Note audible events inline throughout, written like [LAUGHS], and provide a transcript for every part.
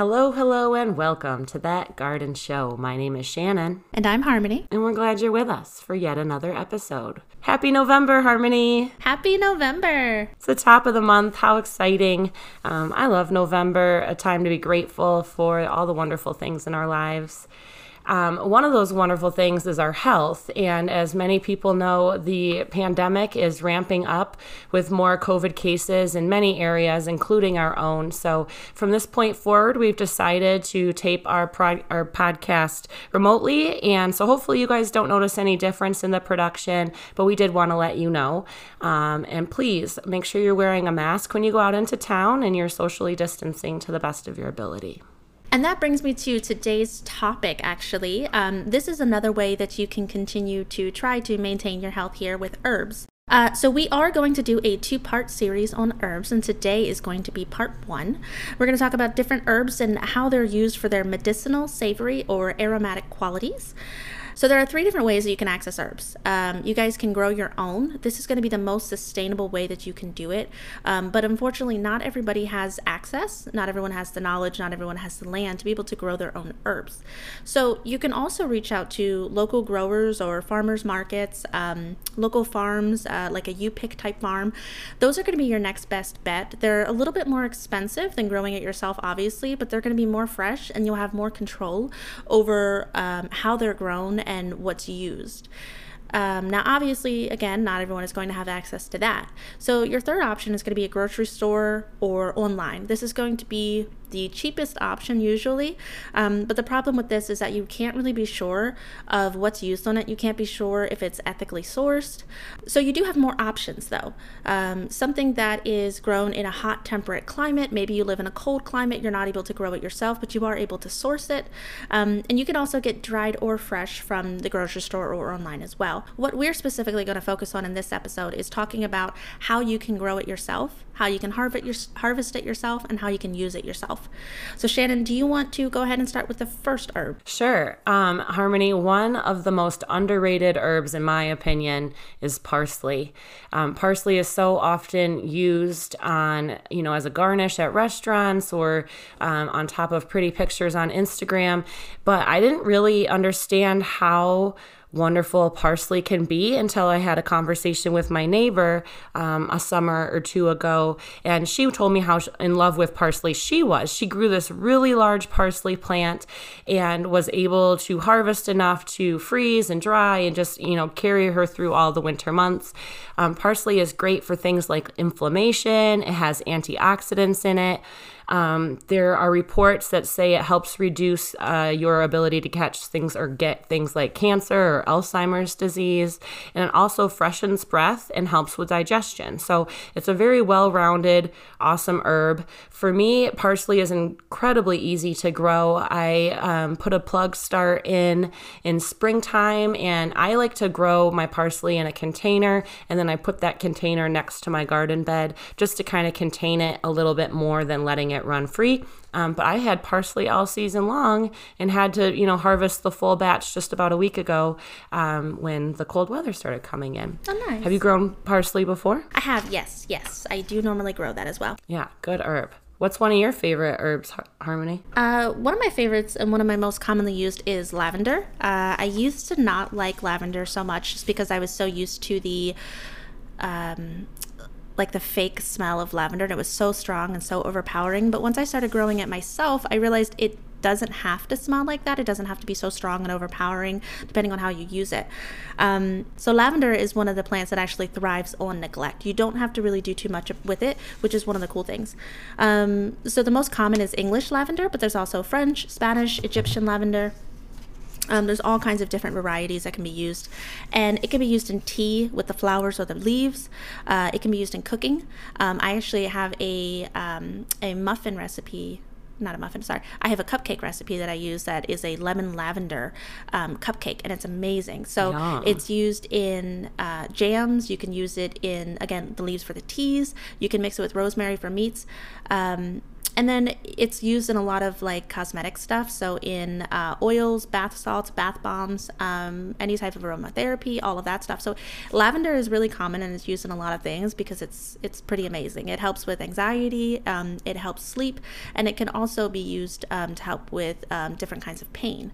Hello, hello, and welcome to That Garden Show. My name is Shannon, And I'm Harmony. and we're glad you're with us for yet another episode. Happy November, Harmony! Happy November! It's the top of the month. How exciting! Um, I love November, a time to be grateful for all the wonderful things in our lives. Um, one of those wonderful things is our health. And as many people know, the pandemic is ramping up with more COVID cases in many areas, including our own. So, from this point forward, we've decided to tape our, pro- our podcast remotely. And so, hopefully, you guys don't notice any difference in the production, but we did want to let you know. Um, and please make sure you're wearing a mask when you go out into town and you're socially distancing to the best of your ability. And that brings me to today's topic, actually. Um, this is another way that you can continue to try to maintain your health here with herbs. Uh, so, we are going to do a two part series on herbs, and today is going to be part one. We're going to talk about different herbs and how they're used for their medicinal, savory, or aromatic qualities. So there are three different ways that you can access herbs. Um, you guys can grow your own. This is going to be the most sustainable way that you can do it. Um, but unfortunately, not everybody has access. Not everyone has the knowledge. Not everyone has the land to be able to grow their own herbs. So you can also reach out to local growers or farmers markets, um, local farms uh, like a U pick type farm. Those are going to be your next best bet. They're a little bit more expensive than growing it yourself, obviously, but they're going to be more fresh and you'll have more control over um, how they're grown and what's used. Um, now, obviously, again, not everyone is going to have access to that. So, your third option is going to be a grocery store or online. This is going to be the cheapest option usually. Um, but the problem with this is that you can't really be sure of what's used on it. You can't be sure if it's ethically sourced. So, you do have more options though. Um, something that is grown in a hot, temperate climate, maybe you live in a cold climate, you're not able to grow it yourself, but you are able to source it. Um, and you can also get dried or fresh from the grocery store or online as well. What we're specifically going to focus on in this episode is talking about how you can grow it yourself, how you can harvest, your, harvest it yourself, and how you can use it yourself. So, Shannon, do you want to go ahead and start with the first herb? Sure. Um, Harmony, one of the most underrated herbs, in my opinion, is parsley. Um, parsley is so often used on, you know, as a garnish at restaurants or um, on top of pretty pictures on Instagram. But I didn't really understand how wonderful parsley can be until I had a conversation with my neighbor um, a summer or two ago. And she told me how in love with parsley she was. She grew this really large parsley plant and was able to harvest enough to freeze and dry and just, you know, carry her through all the winter months. Um, parsley is great for things like inflammation, it has antioxidants in it. Um, there are reports that say it helps reduce uh, your ability to catch things or get things like cancer or Alzheimer's disease. And it also freshens breath and helps with digestion. So it's a very well rounded, awesome herb. For me, parsley is incredibly easy to grow. I um, put a plug start in in springtime and I like to grow my parsley in a container and then I put that container next to my garden bed just to kind of contain it a little bit more than letting it run free. Um, but I had parsley all season long and had to, you know, harvest the full batch just about a week ago um, when the cold weather started coming in. Oh, nice. Have you grown parsley before? I have, yes, yes. I do normally grow that as well. Yeah, good herb. What's one of your favorite herbs, Harmony? Uh, one of my favorites and one of my most commonly used is lavender. Uh, I used to not like lavender so much just because I was so used to the. Um, like the fake smell of lavender and it was so strong and so overpowering but once i started growing it myself i realized it doesn't have to smell like that. It doesn't have to be so strong and overpowering, depending on how you use it. Um, so, lavender is one of the plants that actually thrives on neglect. You don't have to really do too much with it, which is one of the cool things. Um, so, the most common is English lavender, but there's also French, Spanish, Egyptian lavender. Um, there's all kinds of different varieties that can be used, and it can be used in tea with the flowers or the leaves. Uh, it can be used in cooking. Um, I actually have a um, a muffin recipe not a muffin, sorry. I have a cupcake recipe that I use that is a lemon lavender um, cupcake, and it's amazing. So Yum. it's used in uh, jams. You can use it in, again, the leaves for the teas. You can mix it with rosemary for meats. Um, and then it's used in a lot of like cosmetic stuff. So in uh, oils, bath salts, bath bombs, um, any type of aromatherapy, all of that stuff. So lavender is really common and it's used in a lot of things because it's it's pretty amazing. It helps with anxiety, um, it helps sleep, and it can also be used um, to help with um, different kinds of pain.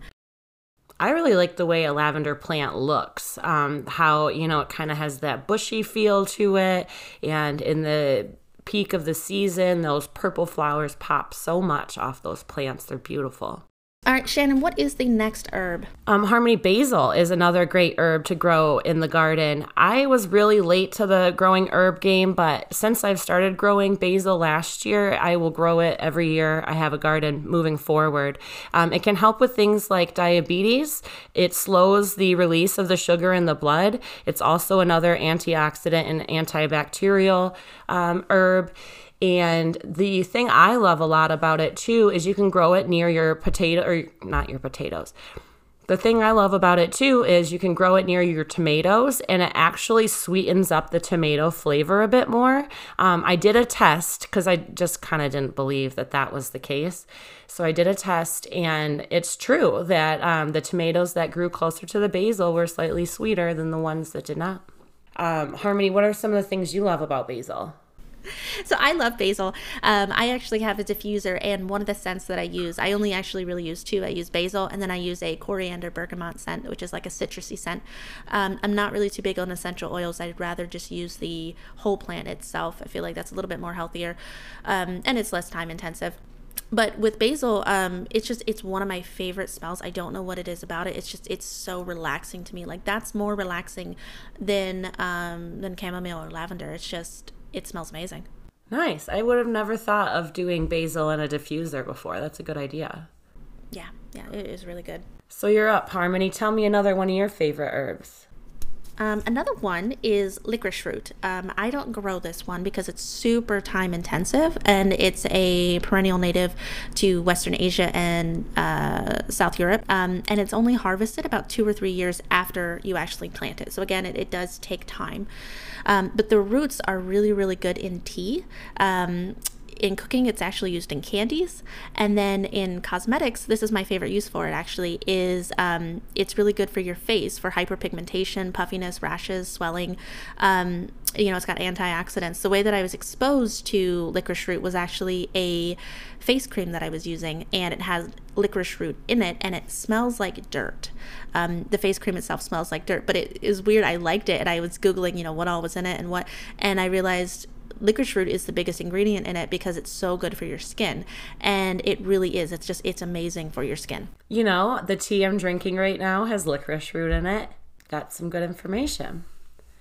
I really like the way a lavender plant looks. Um, how, you know, it kind of has that bushy feel to it. And in the peak of the season, those purple flowers pop so much off those plants. They're beautiful. All right, Shannon, what is the next herb? Um, Harmony basil is another great herb to grow in the garden. I was really late to the growing herb game, but since I've started growing basil last year, I will grow it every year. I have a garden moving forward. Um, it can help with things like diabetes, it slows the release of the sugar in the blood. It's also another antioxidant and antibacterial um, herb. And the thing I love a lot about it too is you can grow it near your potato or not your potatoes. The thing I love about it too is you can grow it near your tomatoes and it actually sweetens up the tomato flavor a bit more. Um, I did a test because I just kind of didn't believe that that was the case. So I did a test and it's true that um, the tomatoes that grew closer to the basil were slightly sweeter than the ones that did not. Um, Harmony, what are some of the things you love about basil? [LAUGHS] so I love basil. Um, I actually have a diffuser, and one of the scents that I use, I only actually really use two. I use basil, and then I use a coriander bergamot scent, which is like a citrusy scent. Um, I'm not really too big on essential oils. I'd rather just use the whole plant itself. I feel like that's a little bit more healthier, um, and it's less time intensive but with basil um, it's just it's one of my favorite smells i don't know what it is about it it's just it's so relaxing to me like that's more relaxing than um, than chamomile or lavender it's just it smells amazing. Nice. I would have never thought of doing basil in a diffuser before. That's a good idea. Yeah, yeah, it is really good. So you're up, Harmony. Tell me another one of your favorite herbs. Um, another one is licorice root. Um, I don't grow this one because it's super time intensive and it's a perennial native to Western Asia and uh, South Europe. Um, and it's only harvested about two or three years after you actually plant it. So, again, it, it does take time. Um, but the roots are really, really good in tea. In cooking, it's actually used in candies. And then in cosmetics, this is my favorite use for it actually, is um, it's really good for your face for hyperpigmentation, puffiness, rashes, swelling. Um, you know, it's got antioxidants. The way that I was exposed to licorice root was actually a face cream that I was using, and it has licorice root in it, and it smells like dirt. Um, the face cream itself smells like dirt, but it is weird. I liked it, and I was googling, you know, what all was in it and what, and I realized licorice root is the biggest ingredient in it because it's so good for your skin and it really is it's just it's amazing for your skin you know the tea i'm drinking right now has licorice root in it got some good information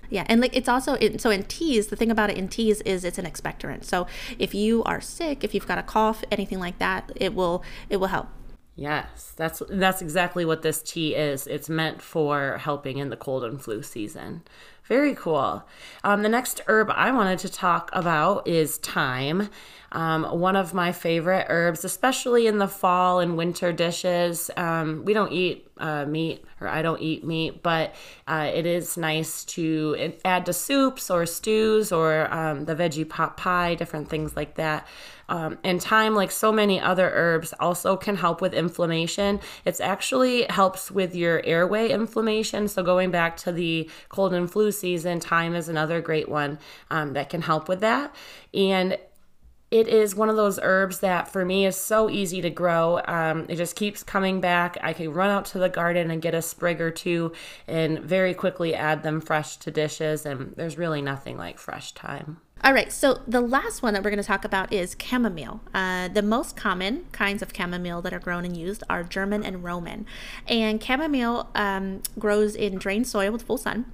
yeah, and like it's also in, so in teas. The thing about it in teas is it's an expectorant. So if you are sick, if you've got a cough, anything like that, it will it will help. Yes, that's that's exactly what this tea is. It's meant for helping in the cold and flu season. Very cool. Um, the next herb I wanted to talk about is thyme. Um, one of my favorite herbs, especially in the fall and winter dishes. Um, we don't eat uh, meat, or I don't eat meat, but uh, it is nice to add to soups or stews or um, the veggie pot pie, different things like that. Um, and thyme, like so many other herbs, also can help with inflammation. It's actually helps with your airway inflammation. So going back to the cold and flu season, thyme is another great one um, that can help with that. And it is one of those herbs that for me is so easy to grow. Um, it just keeps coming back. I can run out to the garden and get a sprig or two and very quickly add them fresh to dishes. And there's really nothing like fresh thyme. All right, so the last one that we're going to talk about is chamomile. Uh, the most common kinds of chamomile that are grown and used are German and Roman. And chamomile um, grows in drained soil with full sun.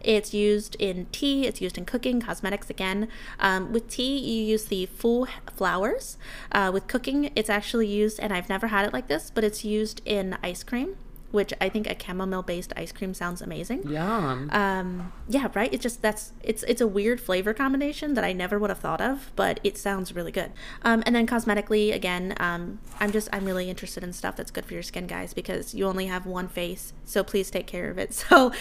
It's used in tea, it's used in cooking, cosmetics again. Um, with tea, you use the full flowers. Uh, with cooking, it's actually used, and I've never had it like this, but it's used in ice cream which I think a chamomile based ice cream sounds amazing. Yum. Um, yeah, right. It's just that's it's it's a weird flavor combination that I never would have thought of, but it sounds really good. Um, and then cosmetically, again, um, I'm just I'm really interested in stuff that's good for your skin, guys, because you only have one face, so please take care of it. [LAUGHS] So,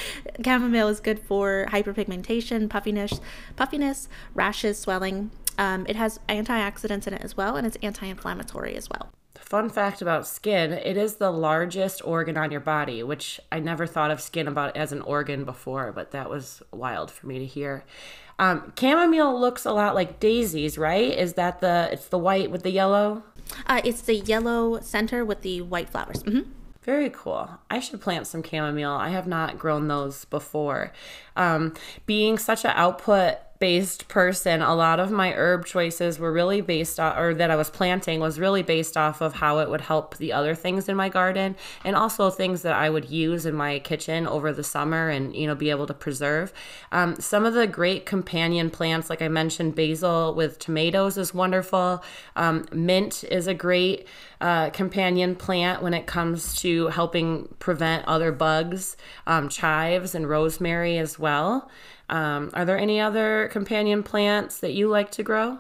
chamomile is good for hyperpigmentation, puffiness, puffiness, rashes, swelling. Um, it has antioxidants in it as well, and it's anti inflammatory as well. Fun fact about skin it is the largest organ on your body, which I never thought of skin about as an organ before, but that was wild for me to hear. Um, chamomile looks a lot like daisies, right? Is that the it's the white with the yellow? Uh, it's the yellow center with the white flowers. Mm-hmm. Very cool. I should plant some chamomile. I have not grown those before. Um, being such an output based person, a lot of my herb choices were really based off, or that I was planting was really based off of how it would help the other things in my garden and also things that I would use in my kitchen over the summer and, you know, be able to preserve. Um, some of the great companion plants, like I mentioned, basil with tomatoes is wonderful. Um, mint is a great uh, companion plant when it comes to helping prevent other bugs, um, chives and rosemary as well. Um, are there any other companion plants that you like to grow?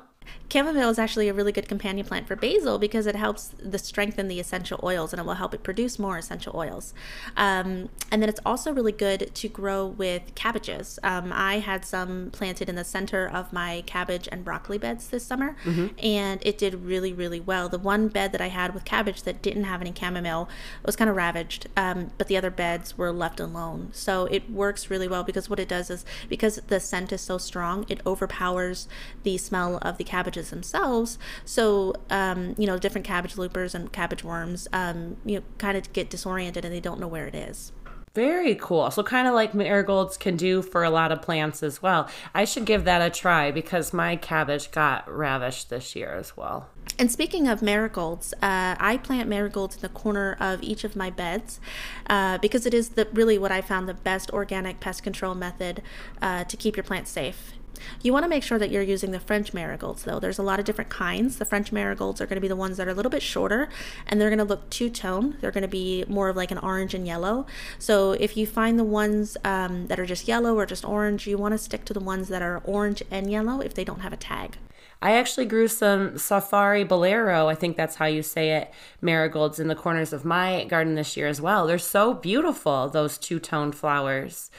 Chamomile is actually a really good companion plant for basil because it helps the strengthen the essential oils and it will help it produce more essential oils. Um, and then it's also really good to grow with cabbages. Um, I had some planted in the center of my cabbage and broccoli beds this summer, mm-hmm. and it did really, really well. The one bed that I had with cabbage that didn't have any chamomile was kind of ravaged, um, but the other beds were left alone. So it works really well because what it does is because the scent is so strong, it overpowers the smell of the cabbages cabbages themselves. So, um, you know, different cabbage loopers and cabbage worms, um, you know, kind of get disoriented and they don't know where it is. Very cool. So, kind of like marigolds can do for a lot of plants as well. I should give that a try because my cabbage got ravished this year as well. And speaking of marigolds, uh, I plant marigolds in the corner of each of my beds uh, because it is the really what I found the best organic pest control method uh, to keep your plants safe. You want to make sure that you're using the French marigolds, though. There's a lot of different kinds. The French marigolds are going to be the ones that are a little bit shorter and they're going to look two tone. They're going to be more of like an orange and yellow. So if you find the ones um, that are just yellow or just orange, you want to stick to the ones that are orange and yellow if they don't have a tag. I actually grew some Safari Bolero, I think that's how you say it, marigolds in the corners of my garden this year as well. They're so beautiful, those two toned flowers.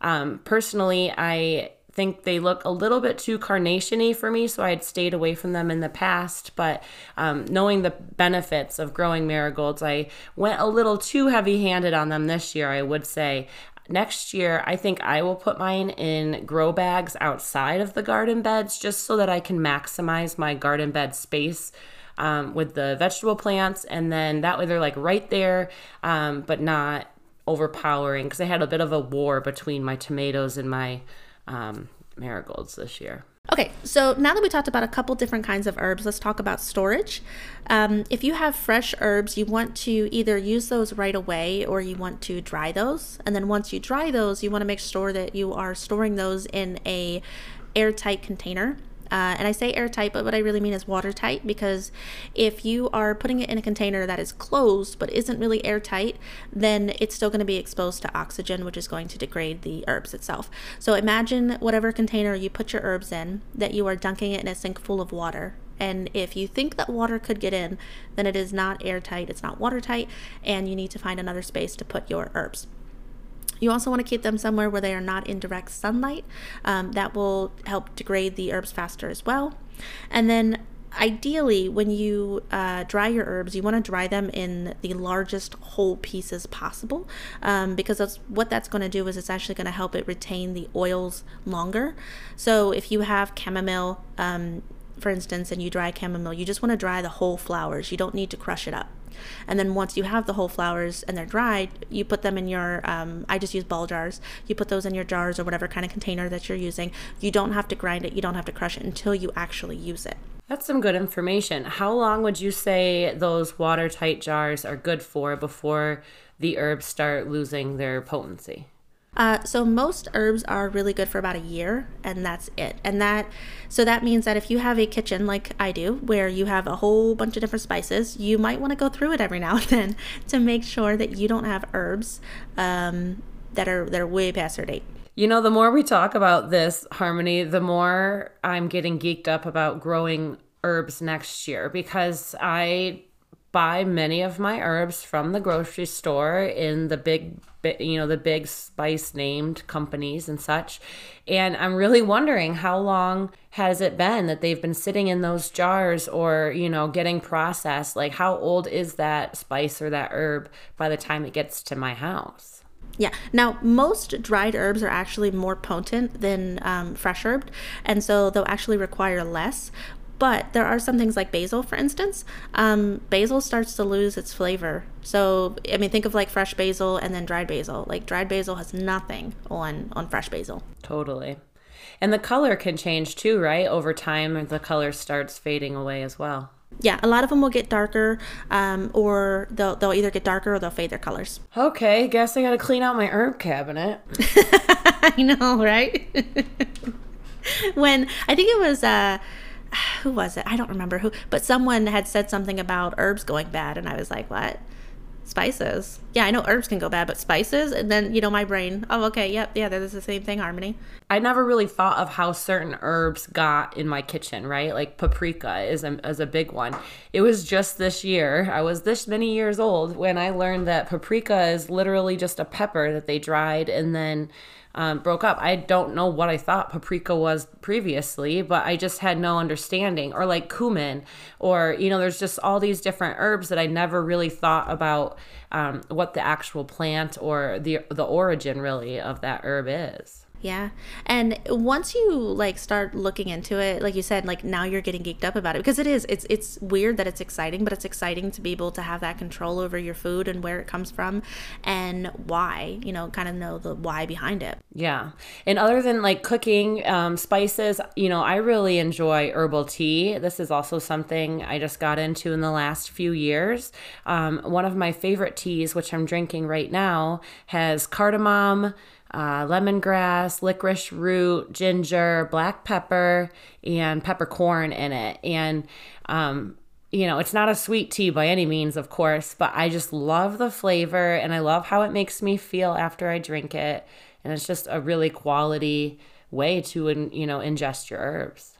Um, personally, I think they look a little bit too carnationy for me, so I had stayed away from them in the past. But um, knowing the benefits of growing marigolds, I went a little too heavy handed on them this year, I would say. Next year, I think I will put mine in grow bags outside of the garden beds just so that I can maximize my garden bed space. Um, with the vegetable plants, and then that way they're like right there, um, but not overpowering because I had a bit of a war between my tomatoes and my um, marigolds this year. Okay, so now that we talked about a couple different kinds of herbs, let's talk about storage. Um, if you have fresh herbs, you want to either use those right away or you want to dry those. And then once you dry those, you want to make sure that you are storing those in a airtight container. Uh, and I say airtight, but what I really mean is watertight because if you are putting it in a container that is closed but isn't really airtight, then it's still going to be exposed to oxygen, which is going to degrade the herbs itself. So imagine whatever container you put your herbs in, that you are dunking it in a sink full of water. And if you think that water could get in, then it is not airtight, it's not watertight, and you need to find another space to put your herbs. You also want to keep them somewhere where they are not in direct sunlight. Um, that will help degrade the herbs faster as well. And then ideally when you uh, dry your herbs you want to dry them in the largest whole pieces possible um, because that's what that's going to do is it's actually going to help it retain the oils longer so if you have chamomile um, for instance and you dry chamomile you just want to dry the whole flowers you don't need to crush it up and then once you have the whole flowers and they're dried, you put them in your, um, I just use ball jars. You put those in your jars or whatever kind of container that you're using. You don't have to grind it, you don't have to crush it until you actually use it. That's some good information. How long would you say those watertight jars are good for before the herbs start losing their potency? Uh, so most herbs are really good for about a year, and that's it. And that, so that means that if you have a kitchen like I do, where you have a whole bunch of different spices, you might want to go through it every [LAUGHS] now and then to make sure that you don't have herbs um, that are that are way past their date. You know, the more we talk about this harmony, the more I'm getting geeked up about growing herbs next year because I buy many of my herbs from the grocery store in the big you know the big spice named companies and such and i'm really wondering how long has it been that they've been sitting in those jars or you know getting processed like how old is that spice or that herb by the time it gets to my house yeah. Now, most dried herbs are actually more potent than um, fresh herbed, and so they'll actually require less. But there are some things like basil, for instance. Um, basil starts to lose its flavor. So, I mean, think of like fresh basil and then dried basil. Like dried basil has nothing on on fresh basil. Totally. And the color can change too, right? Over time, the color starts fading away as well. Yeah, a lot of them will get darker, um, or they'll they'll either get darker or they'll fade their colors. Okay, guess I gotta clean out my herb cabinet. [LAUGHS] I know, right? [LAUGHS] when I think it was uh [SIGHS] who was it? I don't remember who, but someone had said something about herbs going bad, and I was like, what? Spices. Yeah, I know herbs can go bad, but spices? And then, you know, my brain, oh, okay, yep, yeah, that is the same thing, harmony. I never really thought of how certain herbs got in my kitchen, right? Like paprika is a, is a big one. It was just this year, I was this many years old when I learned that paprika is literally just a pepper that they dried and then um, broke up. I don't know what I thought paprika was previously, but I just had no understanding. Or like cumin, or, you know, there's just all these different herbs that I never really thought about um, what the actual plant or the, the origin really of that herb is. Yeah. And once you like start looking into it, like you said, like now you're getting geeked up about it because it is it's it's weird that it's exciting, but it's exciting to be able to have that control over your food and where it comes from and why, you know, kind of know the why behind it. Yeah. And other than like cooking um, spices, you know, I really enjoy herbal tea. This is also something I just got into in the last few years. Um, one of my favorite teas, which I'm drinking right now, has cardamom uh, lemongrass, licorice root, ginger, black pepper, and peppercorn in it. And, um, you know, it's not a sweet tea by any means, of course, but I just love the flavor and I love how it makes me feel after I drink it. And it's just a really quality way to, you know, ingest your herbs.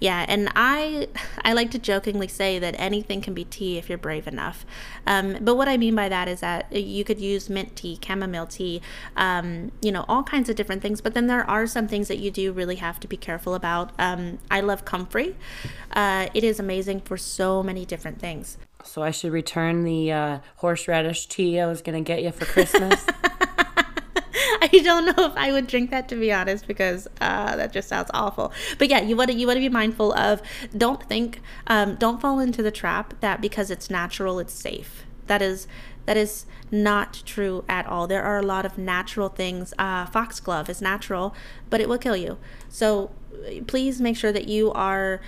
Yeah, and I I like to jokingly say that anything can be tea if you're brave enough. Um, but what I mean by that is that you could use mint tea, chamomile tea, um, you know, all kinds of different things. But then there are some things that you do really have to be careful about. Um, I love comfrey. Uh, it is amazing for so many different things. So I should return the uh, horseradish tea I was going to get you for Christmas. [LAUGHS] [LAUGHS] I don't know if I would drink that to be honest, because uh, that just sounds awful. But yeah, you want to you want to be mindful of. Don't think, um, don't fall into the trap that because it's natural, it's safe. That is that is not true at all. There are a lot of natural things. Uh, foxglove is natural, but it will kill you. So please make sure that you are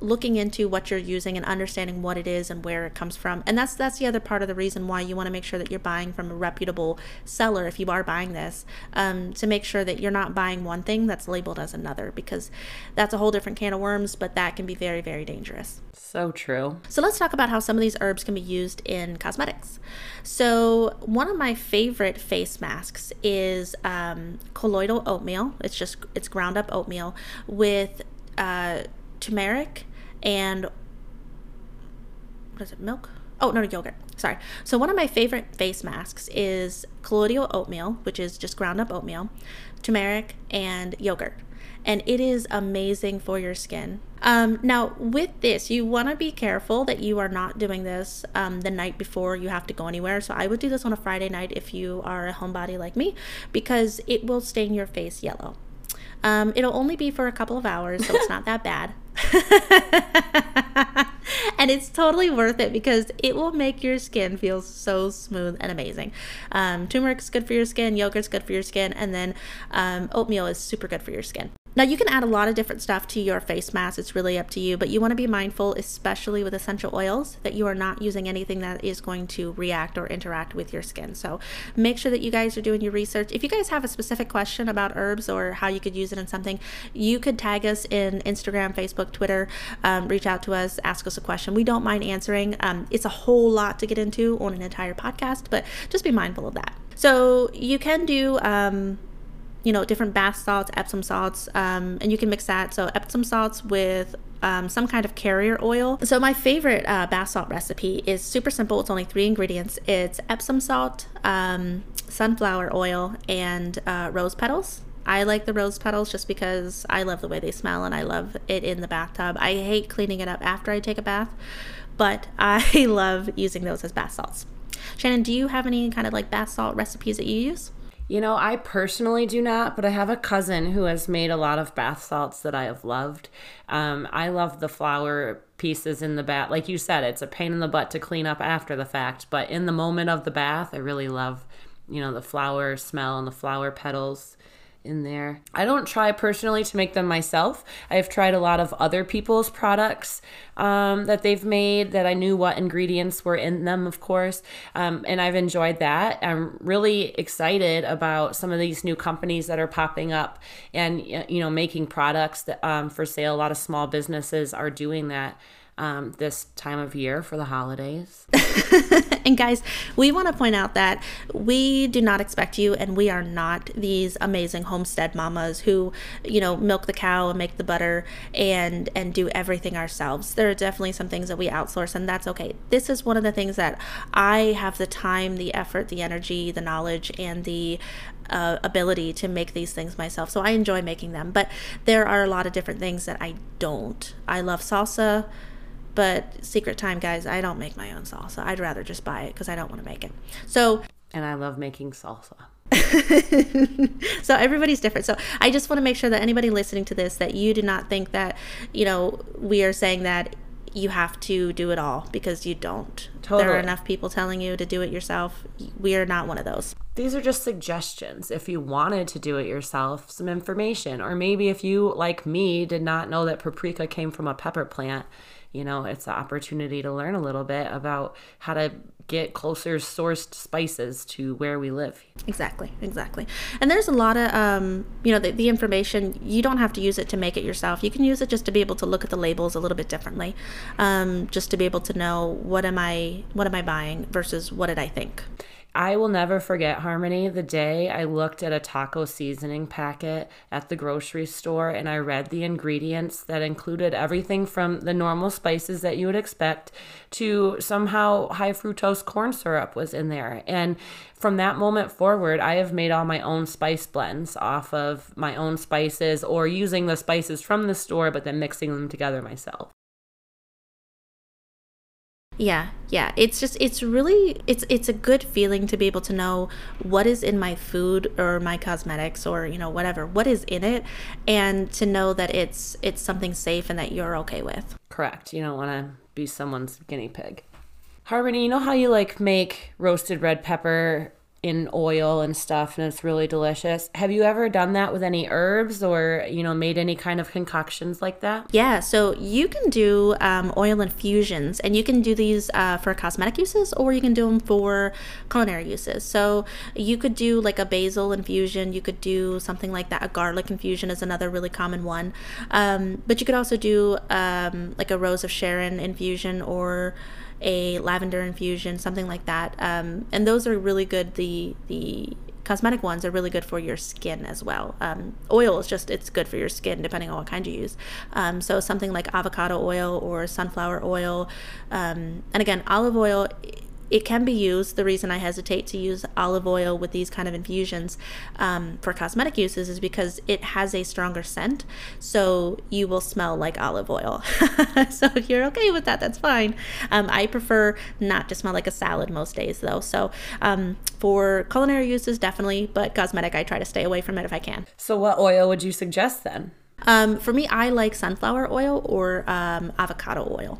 looking into what you're using and understanding what it is and where it comes from. And that's that's the other part of the reason why you want to make sure that you're buying from a reputable seller if you are buying this, um, to make sure that you're not buying one thing that's labeled as another because that's a whole different can of worms, but that can be very very dangerous. So true. So let's talk about how some of these herbs can be used in cosmetics. So one of my favorite face masks is um, colloidal oatmeal. It's just it's ground up oatmeal with uh, turmeric and what is it, milk? Oh, no, no, yogurt. Sorry. So, one of my favorite face masks is colloidal oatmeal, which is just ground up oatmeal, turmeric, and yogurt. And it is amazing for your skin. Um, now, with this, you want to be careful that you are not doing this um, the night before you have to go anywhere. So, I would do this on a Friday night if you are a homebody like me, because it will stain your face yellow. Um, it'll only be for a couple of hours, so it's not that bad. [LAUGHS] and it's totally worth it because it will make your skin feel so smooth and amazing. Um, turmeric's good for your skin, yogurt's good for your skin, and then um, oatmeal is super good for your skin. Now, you can add a lot of different stuff to your face mask. It's really up to you, but you want to be mindful, especially with essential oils, that you are not using anything that is going to react or interact with your skin. So make sure that you guys are doing your research. If you guys have a specific question about herbs or how you could use it in something, you could tag us in Instagram, Facebook, Twitter, um, reach out to us, ask us a question. We don't mind answering. Um, it's a whole lot to get into on an entire podcast, but just be mindful of that. So you can do um, you know, different bath salts, Epsom salts, um, and you can mix that. So Epsom salts with um, some kind of carrier oil. So my favorite uh, bath salt recipe is super simple. It's only three ingredients. It's Epsom salt, um, sunflower oil, and uh, rose petals. I like the rose petals just because I love the way they smell and I love it in the bathtub. I hate cleaning it up after I take a bath, but [LAUGHS] I love using those as bath salts. Shannon, do you have any kind of like bath salt recipes that you use? You know, I personally do not, but I have a cousin who has made a lot of bath salts that I have loved. Um, I love the flower pieces in the bath. Like you said, it's a pain in the butt to clean up after the fact, but in the moment of the bath, I really love, you know, the flower smell and the flower petals in there. I don't try personally to make them myself. I've tried a lot of other people's products um, that they've made that I knew what ingredients were in them, of course, um, and I've enjoyed that. I'm really excited about some of these new companies that are popping up and you know making products that um, for sale. A lot of small businesses are doing that um, this time of year for the holidays. [LAUGHS] and guys, we want to point out that we do not expect you, and we are not these amazing homestead mamas who, you know, milk the cow and make the butter and and do everything ourselves. There are definitely some things that we outsource, and that's okay. This is one of the things that I have the time, the effort, the energy, the knowledge, and the uh, ability to make these things myself. So I enjoy making them, but there are a lot of different things that I don't. I love salsa. But secret time, guys, I don't make my own salsa. I'd rather just buy it because I don't want to make it. So, and I love making salsa. [LAUGHS] so everybody's different. So I just want to make sure that anybody listening to this that you do not think that, you know, we are saying that you have to do it all because you don't. Totally. There are enough people telling you to do it yourself. We are not one of those. These are just suggestions. If you wanted to do it yourself, some information. Or maybe if you, like me, did not know that paprika came from a pepper plant you know, it's an opportunity to learn a little bit about how to get closer sourced spices to where we live. Exactly, exactly. And there's a lot of, um, you know, the, the, information, you don't have to use it to make it yourself. You can use it just to be able to look at the labels a little bit differently, um, just to be able to know what am I, what am I buying versus what did I think. I will never forget, Harmony, the day I looked at a taco seasoning packet at the grocery store and I read the ingredients that included everything from the normal spices that you would expect to somehow high fructose corn syrup was in there. And from that moment forward, I have made all my own spice blends off of my own spices or using the spices from the store, but then mixing them together myself. Yeah, yeah. It's just it's really it's it's a good feeling to be able to know what is in my food or my cosmetics or you know whatever what is in it and to know that it's it's something safe and that you're okay with. Correct. You don't want to be someone's guinea pig. Harmony, you know how you like make roasted red pepper in oil and stuff and it's really delicious. Have you ever done that with any herbs or, you know, made any kind of concoctions like that? Yeah, so you can do um, oil infusions and you can do these uh, for cosmetic uses or you can do them for culinary uses. So you could do like a basil infusion, you could do something like that. A garlic infusion is another really common one. Um, but you could also do um, like a rose of Sharon infusion or a lavender infusion, something like that. Um, and those are really good. The the cosmetic ones are really good for your skin as well. Um, oil is just it's good for your skin depending on what kind you use. Um, so something like avocado oil or sunflower oil, um, and again olive oil it can be used. The reason I hesitate to use olive oil with these kind of infusions um, for cosmetic uses is because it has a stronger scent, so you will smell like olive oil. [LAUGHS] so if you're okay with that, that's fine. Um, I prefer not to smell like a salad most days, though. So um, for culinary uses, definitely, but cosmetic, I try to stay away from it if I can. So what oil would you suggest then? Um, for me, I like sunflower oil or um, avocado oil.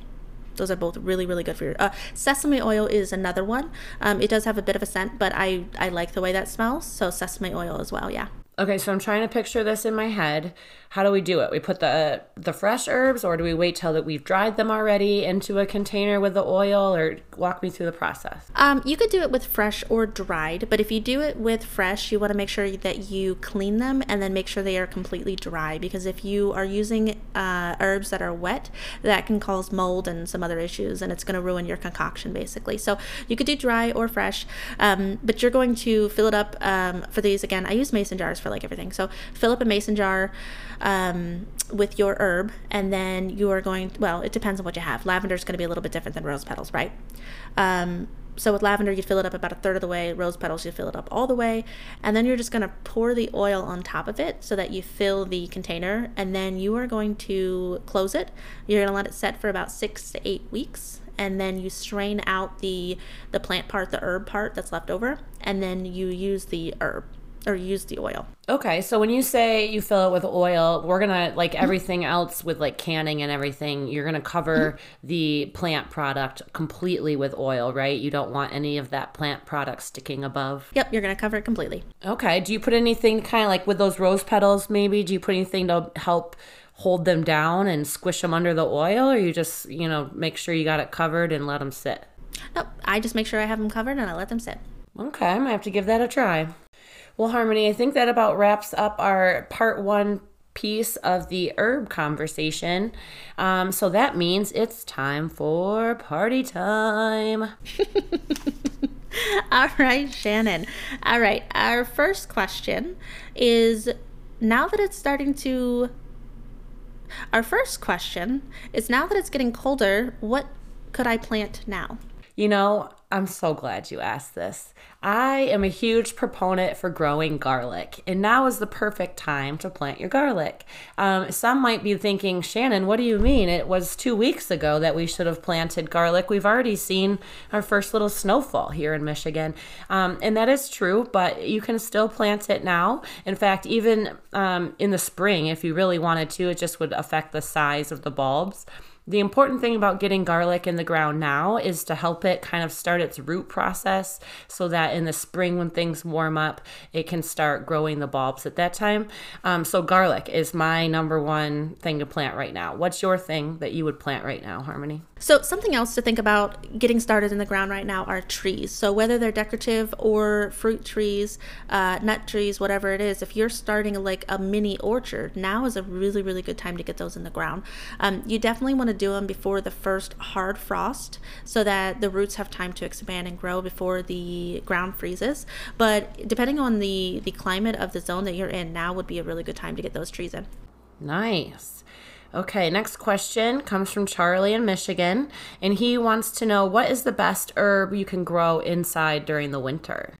Those are both really, really good for your. Uh, sesame oil is another one. Um, it does have a bit of a scent, but I I like the way that smells. So sesame oil as well. Yeah. Okay, so I'm trying to picture this in my head. How do we do it? We put the the fresh herbs, or do we wait till that we've dried them already into a container with the oil, or walk me through the process? Um, you could do it with fresh or dried, but if you do it with fresh, you want to make sure that you clean them and then make sure they are completely dry. Because if you are using uh, herbs that are wet, that can cause mold and some other issues, and it's going to ruin your concoction basically. So you could do dry or fresh, um, but you're going to fill it up um, for these again. I use mason jars for like everything. So fill up a mason jar um, with your herb, and then you are going. Well, it depends on what you have. Lavender is going to be a little bit different than rose petals, right? Um, so with lavender, you fill it up about a third of the way. Rose petals, you fill it up all the way, and then you're just going to pour the oil on top of it so that you fill the container, and then you are going to close it. You're going to let it set for about six to eight weeks, and then you strain out the the plant part, the herb part that's left over, and then you use the herb or use the oil. Okay, so when you say you fill it with oil, we're gonna like everything else with like canning and everything, you're gonna cover mm-hmm. the plant product completely with oil, right? You don't want any of that plant product sticking above. Yep, you're gonna cover it completely. Okay. Do you put anything kind of like with those rose petals? Maybe do you put anything to help hold them down and squish them under the oil, or you just you know make sure you got it covered and let them sit? Nope, I just make sure I have them covered and I let them sit. Okay, I might have to give that a try. Well, Harmony, I think that about wraps up our part one piece of the herb conversation. Um, so that means it's time for party time. [LAUGHS] All right, Shannon. All right, our first question is now that it's starting to. Our first question is now that it's getting colder, what could I plant now? You know, I'm so glad you asked this. I am a huge proponent for growing garlic, and now is the perfect time to plant your garlic. Um, some might be thinking, Shannon, what do you mean? It was two weeks ago that we should have planted garlic. We've already seen our first little snowfall here in Michigan. Um, and that is true, but you can still plant it now. In fact, even um, in the spring, if you really wanted to, it just would affect the size of the bulbs. The important thing about getting garlic in the ground now is to help it kind of start its root process so that in the spring when things warm up, it can start growing the bulbs at that time. Um, so, garlic is my number one thing to plant right now. What's your thing that you would plant right now, Harmony? So, something else to think about getting started in the ground right now are trees. So, whether they're decorative or fruit trees, uh, nut trees, whatever it is, if you're starting like a mini orchard, now is a really, really good time to get those in the ground. Um, you definitely want to do them before the first hard frost so that the roots have time to expand and grow before the ground freezes. But depending on the, the climate of the zone that you're in, now would be a really good time to get those trees in. Nice. Okay, next question comes from Charlie in Michigan, and he wants to know what is the best herb you can grow inside during the winter?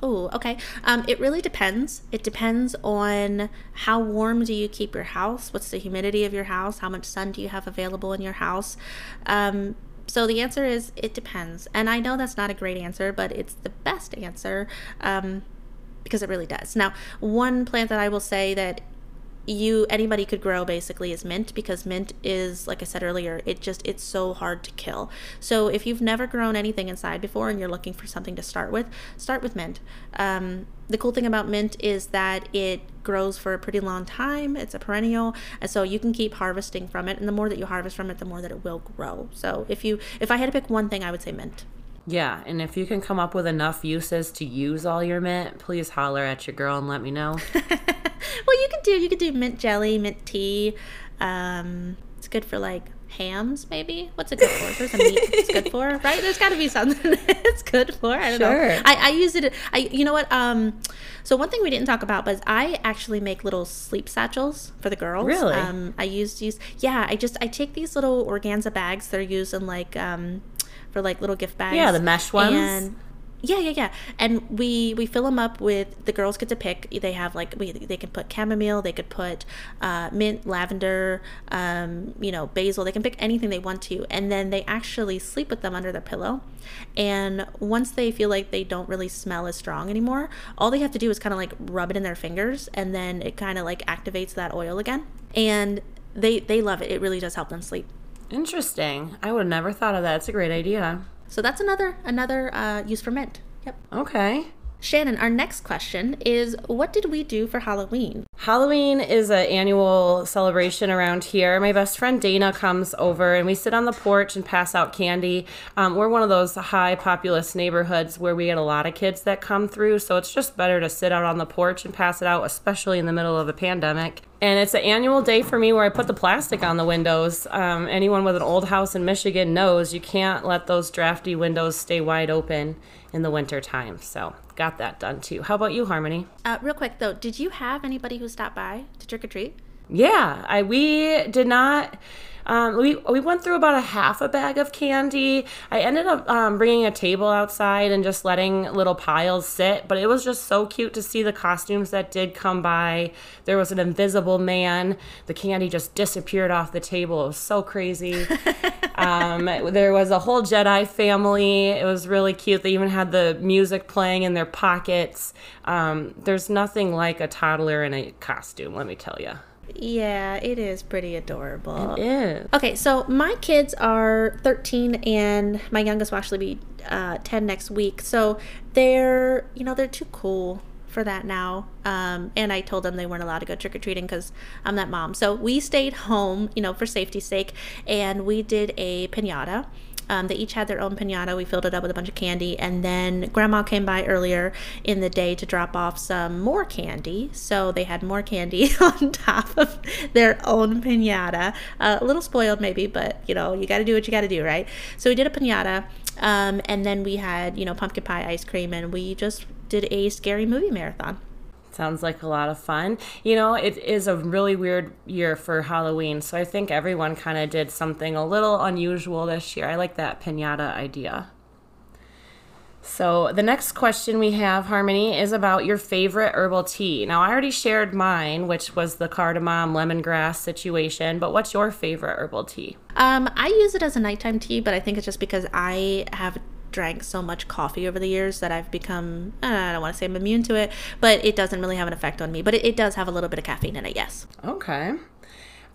Oh, okay. Um, it really depends. It depends on how warm do you keep your house? What's the humidity of your house? How much sun do you have available in your house? Um, so the answer is it depends. And I know that's not a great answer, but it's the best answer um, because it really does. Now, one plant that I will say that you anybody could grow basically is mint because mint is like i said earlier it just it's so hard to kill. So if you've never grown anything inside before and you're looking for something to start with start with mint. Um, the cool thing about mint is that it grows for a pretty long time. It's a perennial and so you can keep harvesting from it and the more that you harvest from it the more that it will grow. So if you if i had to pick one thing i would say mint yeah, and if you can come up with enough uses to use all your mint, please holler at your girl and let me know. [LAUGHS] well, you can do you can do mint jelly, mint tea. Um, it's good for like hams, maybe. What's it good for? There's a meat it's good for, [LAUGHS] right? There's got to be something [LAUGHS] it's good for. I don't sure. know. I, I use it. I you know what? Um, so one thing we didn't talk about was I actually make little sleep satchels for the girls. Really? Um, I used use yeah. I just I take these little organza bags. They're used in like um for like little gift bags. Yeah, the mesh ones. And yeah, yeah, yeah. And we we fill them up with the girls get to pick. They have like we they can put chamomile, they could put uh, mint, lavender, um, you know, basil. They can pick anything they want to, and then they actually sleep with them under their pillow. And once they feel like they don't really smell as strong anymore, all they have to do is kind of like rub it in their fingers, and then it kind of like activates that oil again. And they they love it. It really does help them sleep. Interesting. I would have never thought of that. It's a great idea. So that's another another uh, use for mint. Yep. Okay. Shannon, our next question is what did we do for Halloween? Halloween is an annual celebration around here. My best friend Dana comes over and we sit on the porch and pass out candy. Um, we're one of those high populous neighborhoods where we get a lot of kids that come through, so it's just better to sit out on the porch and pass it out, especially in the middle of a pandemic. And it's an annual day for me where I put the plastic on the windows. Um, anyone with an old house in Michigan knows you can't let those drafty windows stay wide open in the winter time. So got that done too. How about you, Harmony? Uh, real quick though, did you have anybody who stopped by to trick or treat? Yeah, I we did not. Um, we we went through about a half a bag of candy. I ended up um, bringing a table outside and just letting little piles sit. But it was just so cute to see the costumes that did come by. There was an invisible man. The candy just disappeared off the table. It was so crazy. [LAUGHS] um, there was a whole Jedi family. It was really cute. They even had the music playing in their pockets. Um, there's nothing like a toddler in a costume. Let me tell you. Yeah, it is pretty adorable. It is. Okay, so my kids are 13 and my youngest will actually be uh, 10 next week. So they're, you know, they're too cool for that now. Um, and I told them they weren't allowed to go trick or treating because I'm that mom. So we stayed home, you know, for safety's sake, and we did a pinata. Um, they each had their own pinata. We filled it up with a bunch of candy, and then Grandma came by earlier in the day to drop off some more candy. So they had more candy [LAUGHS] on top of their own pinata. Uh, a little spoiled, maybe, but you know, you got to do what you got to do, right? So we did a pinata, um, and then we had you know pumpkin pie ice cream, and we just did a scary movie marathon. Sounds like a lot of fun. You know, it is a really weird year for Halloween, so I think everyone kind of did something a little unusual this year. I like that pinata idea. So, the next question we have, Harmony, is about your favorite herbal tea. Now, I already shared mine, which was the cardamom lemongrass situation, but what's your favorite herbal tea? Um, I use it as a nighttime tea, but I think it's just because I have drank so much coffee over the years that I've become, I don't want to say I'm immune to it, but it doesn't really have an effect on me. But it, it does have a little bit of caffeine in it, yes. Okay.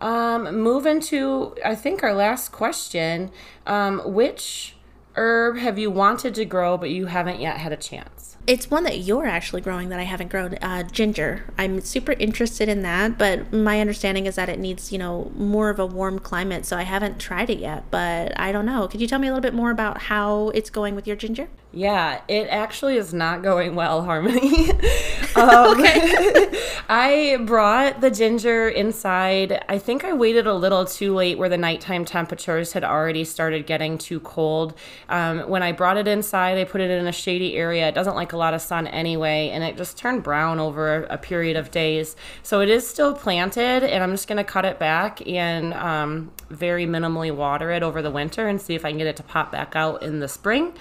Um, moving to, I think, our last question. Um, which herb have you wanted to grow but you haven't yet had a chance? It's one that you're actually growing that I haven't grown. Uh, ginger. I'm super interested in that, but my understanding is that it needs, you know, more of a warm climate. So I haven't tried it yet, but I don't know. Could you tell me a little bit more about how it's going with your ginger? Yeah, it actually is not going well, [LAUGHS] Harmony. [LAUGHS] um, [LAUGHS] I brought the ginger inside. I think I waited a little too late where the nighttime temperatures had already started getting too cold. Um, when I brought it inside, I put it in a shady area. It doesn't like a lot of sun anyway, and it just turned brown over a period of days. So it is still planted, and I'm just to cut it back and um, very minimally water it over the winter and see if I can get it to pop back out in the spring.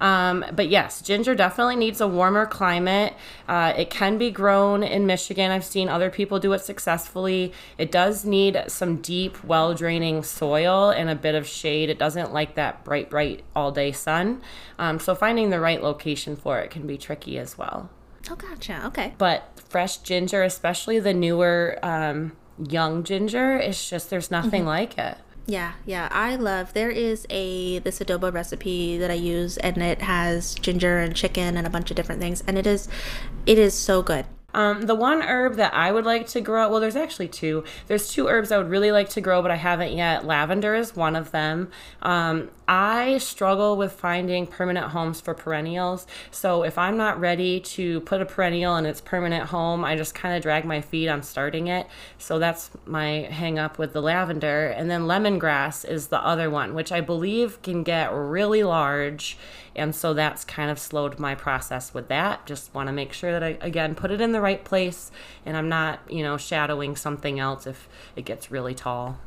Um, but yes, ginger definitely needs a warmer climate. Uh, it can be grown in Michigan. I've seen other people do it successfully. It does need some deep, well draining soil and a bit of shade. It doesn't like that bright, bright all day sun. Um, so finding the right location for it can be tricky as well. Oh, gotcha. Okay. But fresh ginger, especially the newer um, young ginger, it's just there's nothing mm-hmm. like it. Yeah, yeah, I love. There is a this adobo recipe that I use, and it has ginger and chicken and a bunch of different things, and it is, it is so good. Um, the one herb that I would like to grow, well, there's actually two. There's two herbs I would really like to grow, but I haven't yet. Lavender is one of them. Um, I struggle with finding permanent homes for perennials. So if I'm not ready to put a perennial in its permanent home, I just kind of drag my feet on starting it. So that's my hang up with the lavender. And then lemongrass is the other one, which I believe can get really large. And so that's kind of slowed my process with that. Just want to make sure that I, again, put it in the right place and I'm not, you know, shadowing something else if it gets really tall.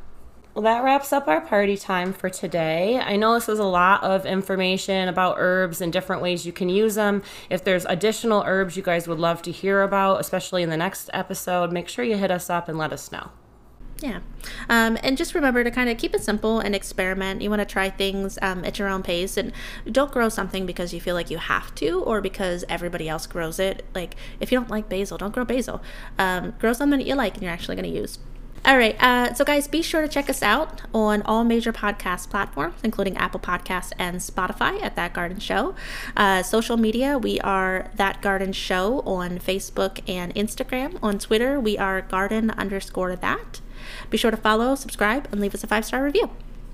Well, that wraps up our party time for today. I know this was a lot of information about herbs and different ways you can use them. If there's additional herbs you guys would love to hear about, especially in the next episode, make sure you hit us up and let us know. Yeah. Um, and just remember to kind of keep it simple and experiment. You want to try things um, at your own pace and don't grow something because you feel like you have to or because everybody else grows it. Like, if you don't like basil, don't grow basil. Um, grow something that you like and you're actually going to use. All right. Uh, so, guys, be sure to check us out on all major podcast platforms, including Apple Podcasts and Spotify at That Garden Show. Uh, social media, we are That Garden Show on Facebook and Instagram. On Twitter, we are garden underscore that. Be sure to follow, subscribe, and leave us a five star review.